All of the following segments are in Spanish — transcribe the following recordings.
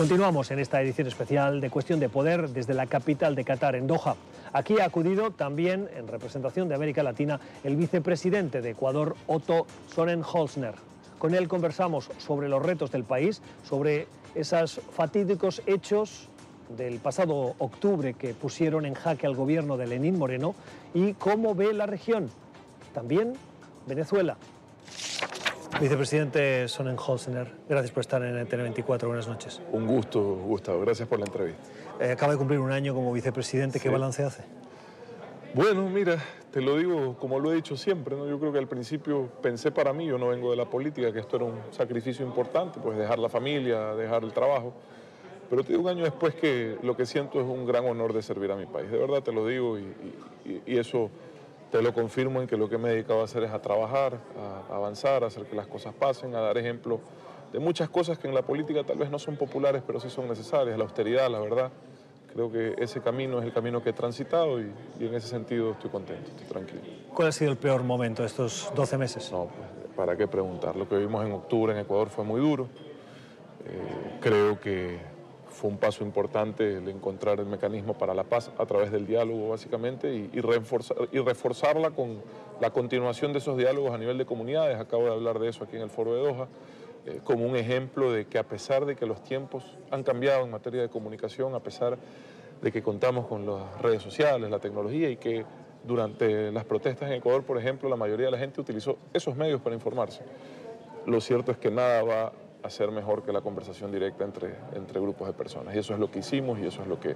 Continuamos en esta edición especial de Cuestión de Poder desde la capital de Qatar, en Doha. Aquí ha acudido también, en representación de América Latina, el vicepresidente de Ecuador, Otto Sonnenholzner. Con él conversamos sobre los retos del país, sobre esos fatídicos hechos del pasado octubre que pusieron en jaque al gobierno de Lenín Moreno y cómo ve la región. También Venezuela. Vicepresidente Sonnenholzner, gracias por estar en el TN24. Buenas noches. Un gusto, Gustavo. Gracias por la entrevista. Eh, acaba de cumplir un año como vicepresidente. ¿Qué balance hace? Bueno, mira, te lo digo como lo he dicho siempre, ¿no? Yo creo que al principio pensé para mí, yo no vengo de la política, que esto era un sacrificio importante, pues dejar la familia, dejar el trabajo. Pero te digo un año después que lo que siento es un gran honor de servir a mi país. De verdad te lo digo y, y eso te lo confirmo en que lo que me he dedicado a hacer es a trabajar, a avanzar, a hacer que las cosas pasen, a dar ejemplo de muchas cosas que en la política tal vez no son populares, pero sí son necesarias, la austeridad, la verdad. Creo que ese camino es el camino que he transitado y, en ese sentido estoy contento, estoy tranquilo. ¿Cuál ha sido el peor momento de estos 12 meses? No, pues, ¿para qué preguntar? Lo que vimos en octubre en Ecuador fue muy duro. Eh, creo que fue un paso importante el encontrar el mecanismo para la paz a través del diálogo básicamente y, reforzar, y reforzarla con la continuación de esos diálogos a nivel de comunidades. Acabo de hablar de eso aquí en el foro de Doha, eh, como un ejemplo de que a pesar de que los tiempos han cambiado en materia de comunicación, a pesar de que contamos con las redes sociales, la tecnología y que durante las protestas en Ecuador, por ejemplo, la mayoría de la gente utilizó esos medios para informarse. Lo cierto es que nada va hacer mejor que la conversación directa entre, entre grupos de personas. Y eso es lo que hicimos y eso es lo que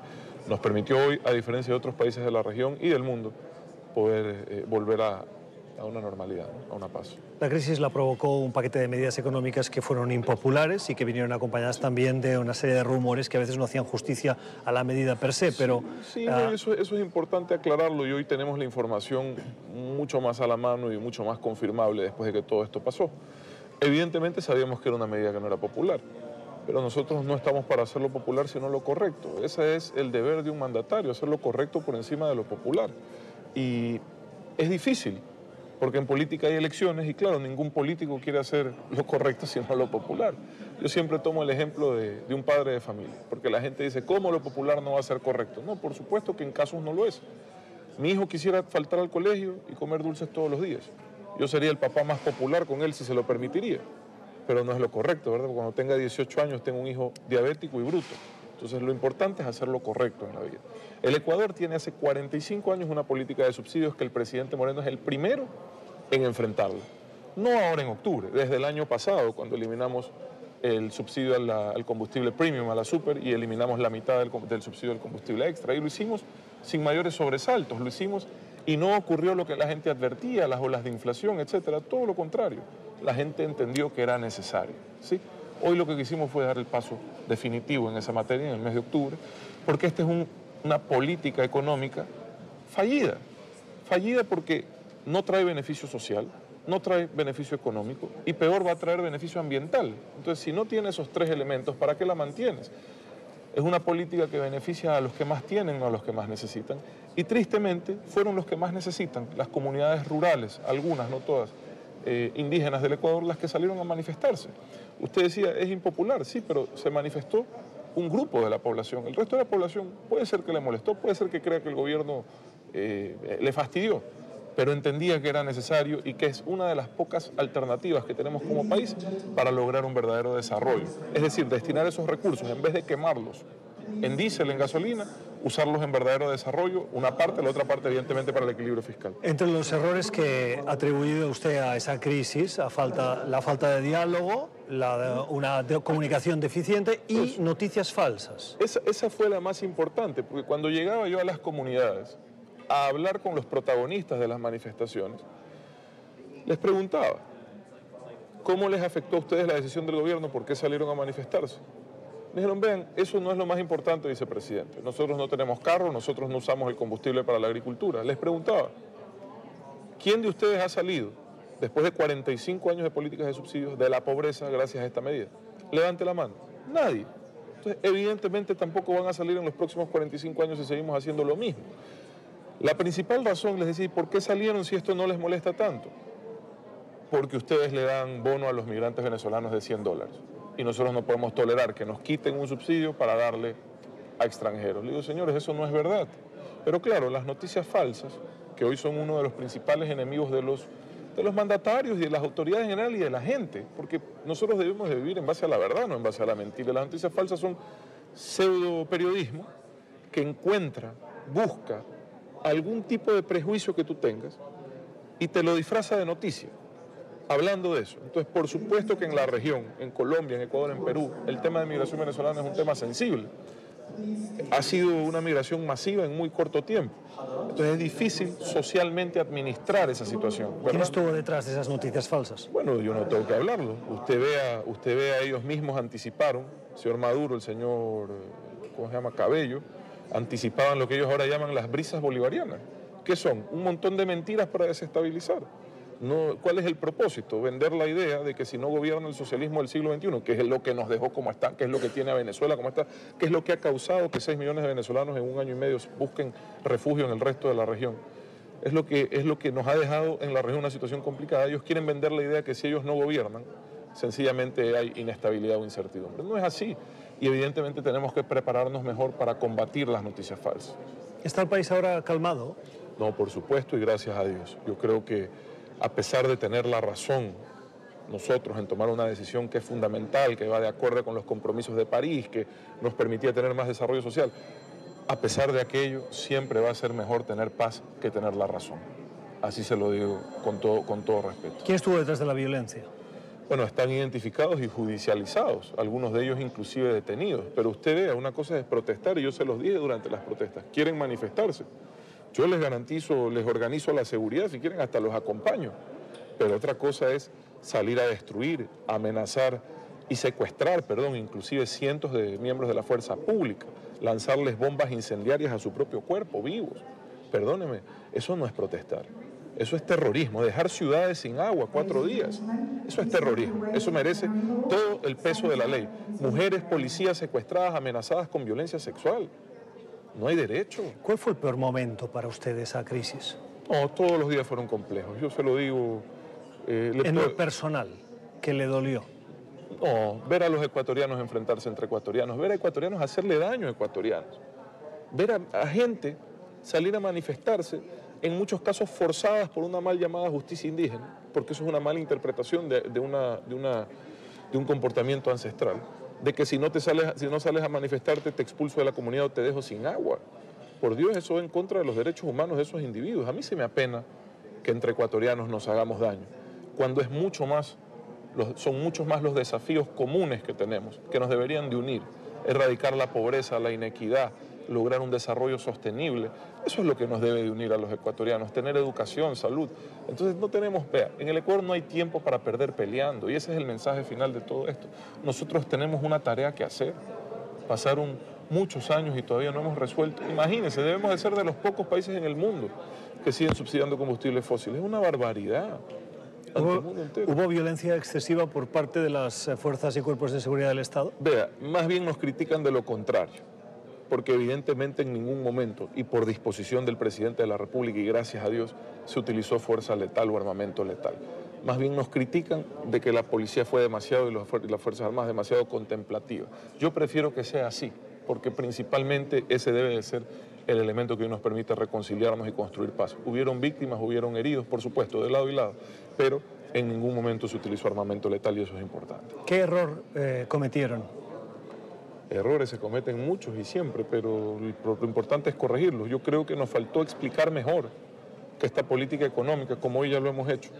nos permitió hoy, a diferencia de otros países de la región y del mundo, poder eh, volver a, a, una normalidad, a una paz. La crisis la provocó un paquete de medidas económicas que fueron impopulares y que vinieron acompañadas también de una serie de rumores que a veces no hacían justicia a la medida per se, pero... Sí, ah, eso, eso es importante aclararlo y hoy tenemos la información mucho más a la mano y mucho más confirmable después de que todo esto pasó. Evidentemente sabíamos que era una medida que no era popular, pero nosotros no estamos para hacerlo popular sino lo correcto. Ese es el deber de un mandatario, hacer lo correcto por encima de lo popular. Y es difícil, porque en política hay elecciones y claro, ningún político quiere hacer lo correcto sino lo popular. Yo siempre tomo el ejemplo de, de, un padre de familia, porque la gente dice, ¿cómo lo popular no va a ser correcto? No, por supuesto que en casos no lo es. Mi hijo quisiera faltar al colegio y comer dulces todos los días yo sería el papá más popular con él si se lo permitiría. Pero no es lo correcto, ¿verdad? Cuando tenga 18 años tengo un hijo diabético y bruto. Entonces lo importante es hacer lo correcto en la vida. El Ecuador tiene hace 45 años una política de subsidios que el presidente Moreno es el primero en enfrentarla. No ahora en octubre, desde el año pasado, cuando eliminamos el subsidio al, combustible premium, a la super, y eliminamos la mitad del, del subsidio al combustible extra. Y lo hicimos sin mayores sobresaltos, lo hicimos y no ocurrió lo que la gente advertía, las olas de inflación, etcétera, todo lo contrario. La gente entendió que era necesario. ¿sí? Hoy lo que quisimos fue dar el paso definitivo en esa materia en el mes de octubre, porque esta es una política económica fallida. Fallida porque no trae beneficio social, no trae beneficio económico y peor va a traer beneficio ambiental. Entonces, si no tiene esos tres elementos, ¿para qué la mantienes? Es una política que beneficia a los que más tienen, no a los que más necesitan. Y tristemente fueron los que más necesitan, las comunidades rurales, algunas, no todas, eh, indígenas del Ecuador, las que salieron a manifestarse. Usted decía, es impopular, sí, pero se manifestó un grupo de la población. El resto de la población puede ser que le molestó, puede ser que crea que el gobierno eh, le fastidió pero entendía que era necesario y que es una de las pocas alternativas que tenemos como país para lograr un verdadero desarrollo. Es decir, destinar esos recursos, en vez de quemarlos en diésel, en gasolina, usarlos en verdadero desarrollo, una parte, la otra parte evidentemente para el equilibrio fiscal. Entre los errores que ha atribuido usted a esa crisis, a falta, la falta de diálogo, la, una comunicación deficiente y pues, noticias falsas. Esa, esa fue la más importante, porque cuando llegaba yo a las comunidades, a hablar con los protagonistas de las manifestaciones, les preguntaba, ¿cómo les afectó a ustedes la decisión del gobierno? ¿Por qué salieron a manifestarse? Me dijeron, vean, eso no es lo más importante, vicepresidente. Nosotros no tenemos carro, nosotros no usamos el combustible para la agricultura. Les preguntaba, ¿quién de ustedes ha salido, después de 45 años de políticas de subsidios, de la pobreza gracias a esta medida? Levante la mano. Nadie. Entonces, evidentemente tampoco van a salir en los próximos 45 años si seguimos haciendo lo mismo. La principal razón, les decía, ¿por qué salieron si esto no les molesta tanto? Porque ustedes le dan bono a los migrantes venezolanos de 100 dólares. y nosotros no podemos tolerar que nos quiten un subsidio para darle a extranjeros. Le digo, señores, eso no es verdad. Pero claro, las noticias falsas, que hoy son uno de los principales enemigos de los, de los mandatarios y de las autoridades en general y de la gente, porque nosotros debemos de vivir en base a la verdad, no en base a la mentira. Las noticias falsas son pseudo periodismo que encuentra, busca algún tipo de prejuicio que tú tengas y te lo disfraza de noticia hablando de eso. Entonces, por supuesto que en la región, en Colombia, en Ecuador, en Perú, el tema de migración venezolana es un tema sensible. Ha sido una migración masiva en muy corto tiempo. Entonces es difícil socialmente administrar esa situación. ¿Quién estuvo detrás de esas noticias falsas? Bueno, yo no tengo que hablarlo. Usted vea, usted vea ellos mismos anticiparon, el señor Maduro, el señor, ¿cómo se llama? Cabello, anticipaban lo que ellos ahora llaman las brisas bolivarianas. ¿Qué son? Un montón de mentiras para desestabilizar. ¿Cuál es el propósito? Vender la idea de que si no gobierna el socialismo del siglo XXI, que es lo que nos dejó como está, que es lo que tiene a Venezuela como está, que es lo que ha causado que 6 millones de venezolanos en un año y medio busquen refugio en el resto de la región. Es lo, que, es lo que nos ha dejado en la región una situación complicada. Ellos quieren vender la idea que si ellos no gobiernan, sencillamente hay inestabilidad o incertidumbre. No es así y evidentemente tenemos que prepararnos mejor para combatir las noticias falsas. ¿Está el país ahora calmado? No, por supuesto y gracias a Dios. Yo creo que a pesar de tener la razón nosotros en tomar una decisión que es fundamental, que va de acuerdo con los compromisos de París, que nos permitía tener más desarrollo social, a pesar de aquello, siempre va a ser mejor tener paz que tener la razón. Así se lo digo con todo, con todo respeto. ¿Quién estuvo detrás de la violencia? Bueno, están identificados y judicializados, algunos de ellos inclusive detenidos. Pero usted vea, una cosa es protestar, y yo se los dije durante las protestas, quieren manifestarse. Yo les garantizo, les organizo la seguridad, si quieren hasta los acompaño. Pero otra cosa es salir a destruir, amenazar y secuestrar, perdón, inclusive cientos de miembros de la fuerza pública, lanzarles bombas incendiarias a su propio cuerpo, vivos. Perdóneme, eso no es protestar. Eso es terrorismo, dejar ciudades sin agua cuatro días. Eso es terrorismo. Eso merece todo el peso de la ley. Mujeres, policías secuestradas, amenazadas con violencia sexual. No hay derecho. ¿Cuál fue el peor momento para usted de esa crisis? No, todos los días fueron complejos. Yo se lo digo. Eh, en lo personal, ¿qué le dolió? No, ver a los ecuatorianos enfrentarse entre ecuatorianos, ver a ecuatorianos hacerle daño a ecuatorianos, ver a, gente salir a manifestarse, en muchos casos forzadas por una mal llamada justicia indígena, porque eso es una mala interpretación de, un comportamiento ancestral de que si no, te sales, si no sales a manifestarte te expulso de la comunidad o te dejo sin agua. Por Dios, eso va en contra de los derechos humanos de esos individuos. A mí se me apena que entre ecuatorianos nos hagamos daño, cuando es mucho más, son muchos más los desafíos comunes que tenemos, que nos deberían de unir, erradicar la pobreza, la inequidad, lograr un desarrollo sostenible. Eso es lo que nos debe de unir a los ecuatorianos, tener educación, salud. Entonces no tenemos, vea, en el Ecuador no hay tiempo para perder peleando y ese es el mensaje final de todo esto. Nosotros tenemos una tarea que hacer. Pasaron muchos años y todavía no hemos resuelto. Imagínense, debemos de ser de los pocos países en el mundo que siguen subsidiando combustibles fósiles. Es una barbaridad. ¿Hubo, violencia excesiva por parte de las fuerzas y cuerpos de seguridad del Estado? Vea, más bien nos critican de lo contrario porque evidentemente en ningún momento y por disposición del presidente de la República y gracias a Dios se utilizó fuerza letal o armamento letal. Más bien nos critican de que la policía fue demasiado y las Fuerzas Armadas demasiado contemplativas. Yo prefiero que sea así, porque principalmente ese debe de ser el elemento que nos permite reconciliarnos y construir paz. Hubieron víctimas, hubieron heridos, por supuesto, de lado y lado, pero en ningún momento se utilizó armamento letal y eso es importante. ¿Qué error eh, cometieron? Errores se cometen muchos y siempre, pero lo importante es corregirlos. Yo creo que nos faltó explicar mejor que esta política económica, como hoy ya lo hemos hecho,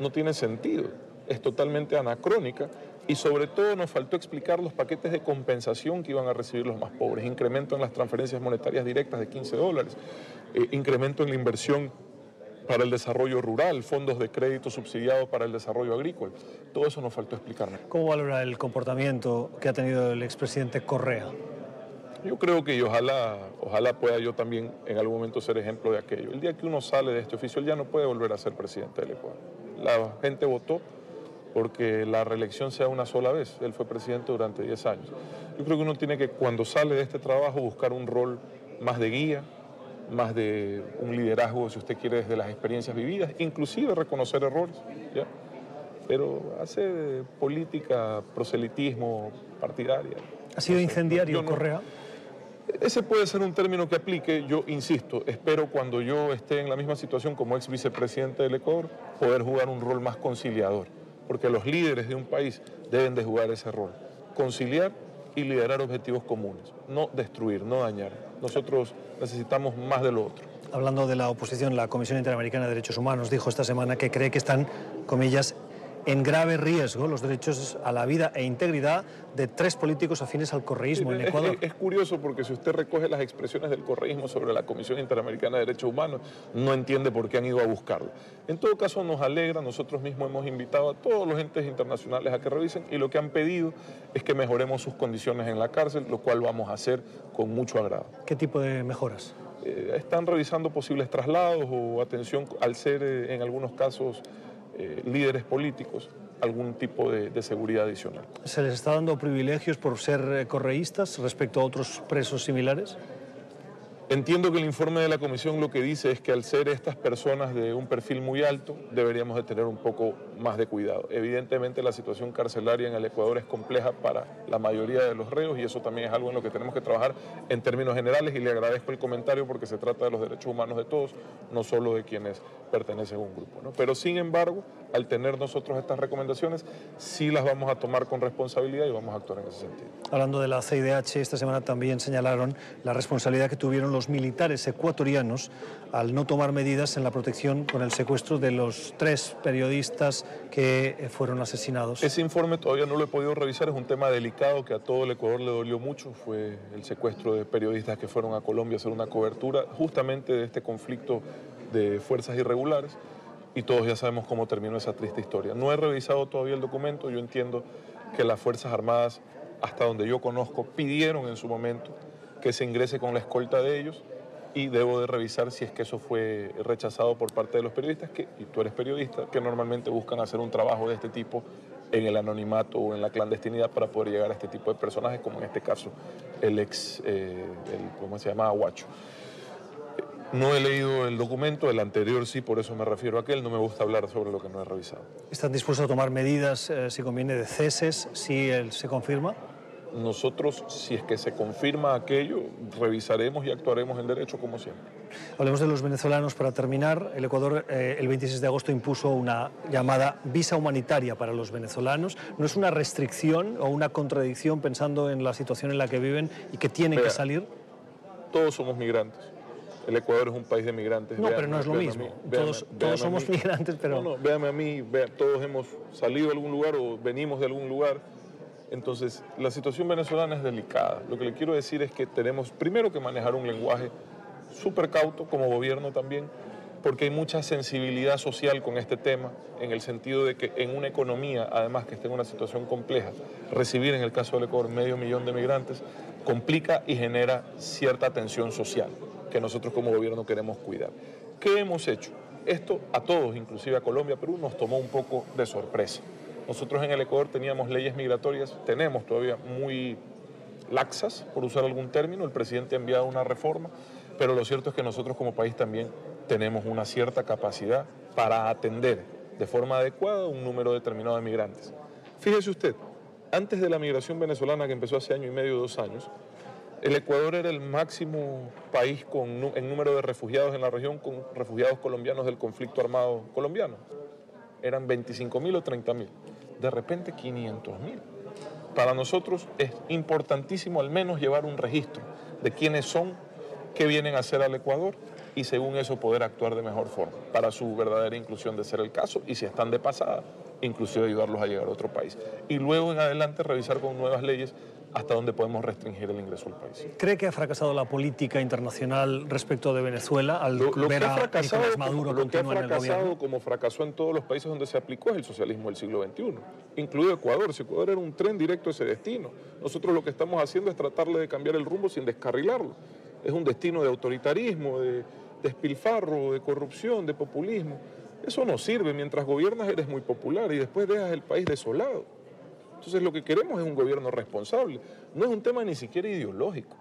no tiene sentido, es totalmente anacrónica y sobre todo nos faltó explicar los paquetes de compensación que iban a recibir los más pobres, incremento en las transferencias monetarias directas de 15 dólares, eh, incremento en la inversión para el desarrollo rural, fondos de crédito subsidiados para el desarrollo agrícola. Todo eso nos faltó explicarme. ¿Cómo valora el comportamiento que ha tenido el expresidente Correa? Yo creo que ojalá, ojalá pueda yo también en algún momento ser ejemplo de aquello. El día que uno sale de este oficio, él ya no puede volver a ser presidente del Ecuador. La gente votó porque la reelección sea una sola vez. Él fue presidente durante 10 años. Yo creo que uno tiene que, cuando sale de este trabajo, buscar un rol más de guía, más de un liderazgo, si usted quiere, desde las experiencias vividas, inclusive reconocer errores. pero hace política, proselitismo partidaria. ¿Ha sido incendiario Correa? Ese puede ser un término que aplique, yo insisto, espero cuando yo esté en la misma situación como ex vicepresidente del Ecuador, poder jugar un rol más conciliador, porque los líderes de un país deben de jugar ese rol, conciliar y liderar objetivos comunes, no destruir, no dañar. Nosotros necesitamos más de lo otro. Hablando de la oposición, la Comisión Interamericana de Derechos Humanos dijo esta semana que cree que están, comillas, en grave riesgo los derechos a la vida e integridad de tres políticos afines al correísmo en Ecuador. Es, curioso porque si usted recoge las expresiones del correísmo sobre la Comisión Interamericana de Derechos Humanos, no entiende por qué han ido a buscarlo. En todo caso, nos alegra, nosotros mismos hemos invitado a todos los entes internacionales a que revisen y lo que han pedido es que mejoremos sus condiciones en la cárcel, lo cual vamos a hacer con mucho agrado. ¿Qué tipo de mejoras? Eh, están revisando posibles traslados o atención al ser eh, en algunos casos eh, líderes políticos algún tipo de, de, seguridad adicional. ¿Se les está dando privilegios por ser eh, correístas respecto a otros presos similares? Entiendo que el informe de la comisión lo que dice es que al ser estas personas de un perfil muy alto, deberíamos de tener un poco más de cuidado. Evidentemente la situación carcelaria en el Ecuador es compleja para la mayoría de los reos y eso también es algo en lo que tenemos que trabajar en términos generales y le agradezco el comentario porque se trata de los derechos humanos de todos, no solo de quienes pertenecen a un grupo. ¿no? Pero sin embargo, al tener nosotros estas recomendaciones, sí las vamos a tomar con responsabilidad y vamos a actuar en ese sentido. Hablando de la CIDH, esta semana también señalaron la responsabilidad que tuvieron los militares ecuatorianos al no tomar medidas en la protección con el secuestro de los tres periodistas que eh, fueron asesinados. Ese informe todavía no lo he podido revisar, es un tema delicado que a todo el Ecuador le dolió mucho, fue el secuestro de periodistas que fueron a Colombia a hacer una cobertura justamente de este conflicto de fuerzas irregulares y todos ya sabemos cómo terminó esa triste historia. No he revisado todavía el documento, yo entiendo que las Fuerzas Armadas, hasta donde yo conozco, pidieron en su momento que se ingrese con la escolta de ellos y debo de revisar si es que eso fue rechazado por parte de los periodistas, que, y tú eres periodista, que normalmente buscan hacer un trabajo de este tipo en el anonimato o en la clandestinidad para poder llegar a este tipo de personajes, como en este caso el ex, eh, el, ¿cómo se llama? Aguacho. No he leído el documento, el anterior sí, por eso me refiero a aquel, no me gusta hablar sobre lo que no he revisado. ¿Están dispuestos a tomar medidas, eh, si conviene, de ceses, si él se confirma? Nosotros, si es que se confirma aquello, revisaremos y actuaremos en derecho como siempre. Hablemos de los venezolanos para terminar. El Ecuador eh, el 26 de agosto impuso una llamada visa humanitaria para los venezolanos. ¿No es una restricción o una contradicción pensando en la situación en la que viven y que tienen que salir? Todos somos migrantes. El Ecuador es un país de migrantes. No, pero no es lo mismo. todos, somos migrantes, pero... No, no, véame a mí, todos hemos salido de algún lugar o venimos de algún lugar entonces, la situación venezolana es delicada. Lo que le quiero decir es que tenemos primero que manejar un lenguaje súper cauto como gobierno también, porque hay mucha sensibilidad social con este tema, en el sentido de que en una economía, además que esté en una situación compleja, recibir en el caso del Ecuador medio millón de migrantes complica y genera cierta tensión social que nosotros como gobierno queremos cuidar. ¿Qué hemos hecho? Esto a todos, inclusive a Colombia, Perú, nos tomó un poco de sorpresa. Nosotros en el Ecuador teníamos leyes migratorias, tenemos todavía muy laxas, por usar algún término. El presidente ha enviado una reforma, pero lo cierto es que nosotros como país también tenemos una cierta capacidad para atender de forma adecuada un número determinado de migrantes. Fíjese usted, antes de la migración venezolana que empezó hace año y medio, dos años, el Ecuador era el máximo país con, en número de refugiados en la región con refugiados colombianos del conflicto armado colombiano. Eran 25 mil o 30 mil de repente 500 mil. Para nosotros es importantísimo al menos llevar un registro de quiénes son, qué vienen a hacer al Ecuador y según eso poder actuar de mejor forma para su verdadera inclusión de ser el caso y si están de pasada, inclusive ayudarlos a llegar a otro país. Y luego en adelante revisar con nuevas leyes hasta dónde podemos restringir el ingreso al país. ¿Cree que ha fracasado la política internacional respecto de Venezuela al lo, ver que ha fracasado, Maduro lo que ha fracasado como fracasó en todos los países donde se aplicó es el socialismo del siglo XXI, incluido Ecuador. Si Ecuador era un tren directo a ese destino, nosotros lo que estamos haciendo es tratarle de cambiar el rumbo sin descarrilarlo. Es un destino de autoritarismo, de despilfarro, de corrupción, de populismo. Eso no sirve. Mientras gobiernas eres muy popular y después dejas el país desolado. Entonces lo que queremos es un gobierno responsable. No es un tema ni siquiera ideológico.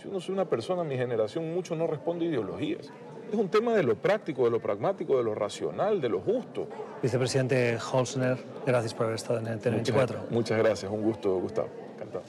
Si uno es una persona, mi generación, mucho no responde a ideologías. Es un tema de lo práctico, de lo pragmático, de lo racional, de lo justo. Vicepresidente Holzner, gracias por haber estado en el TN24. Muchas, muchas gracias, un gusto, Gustavo. Encantado.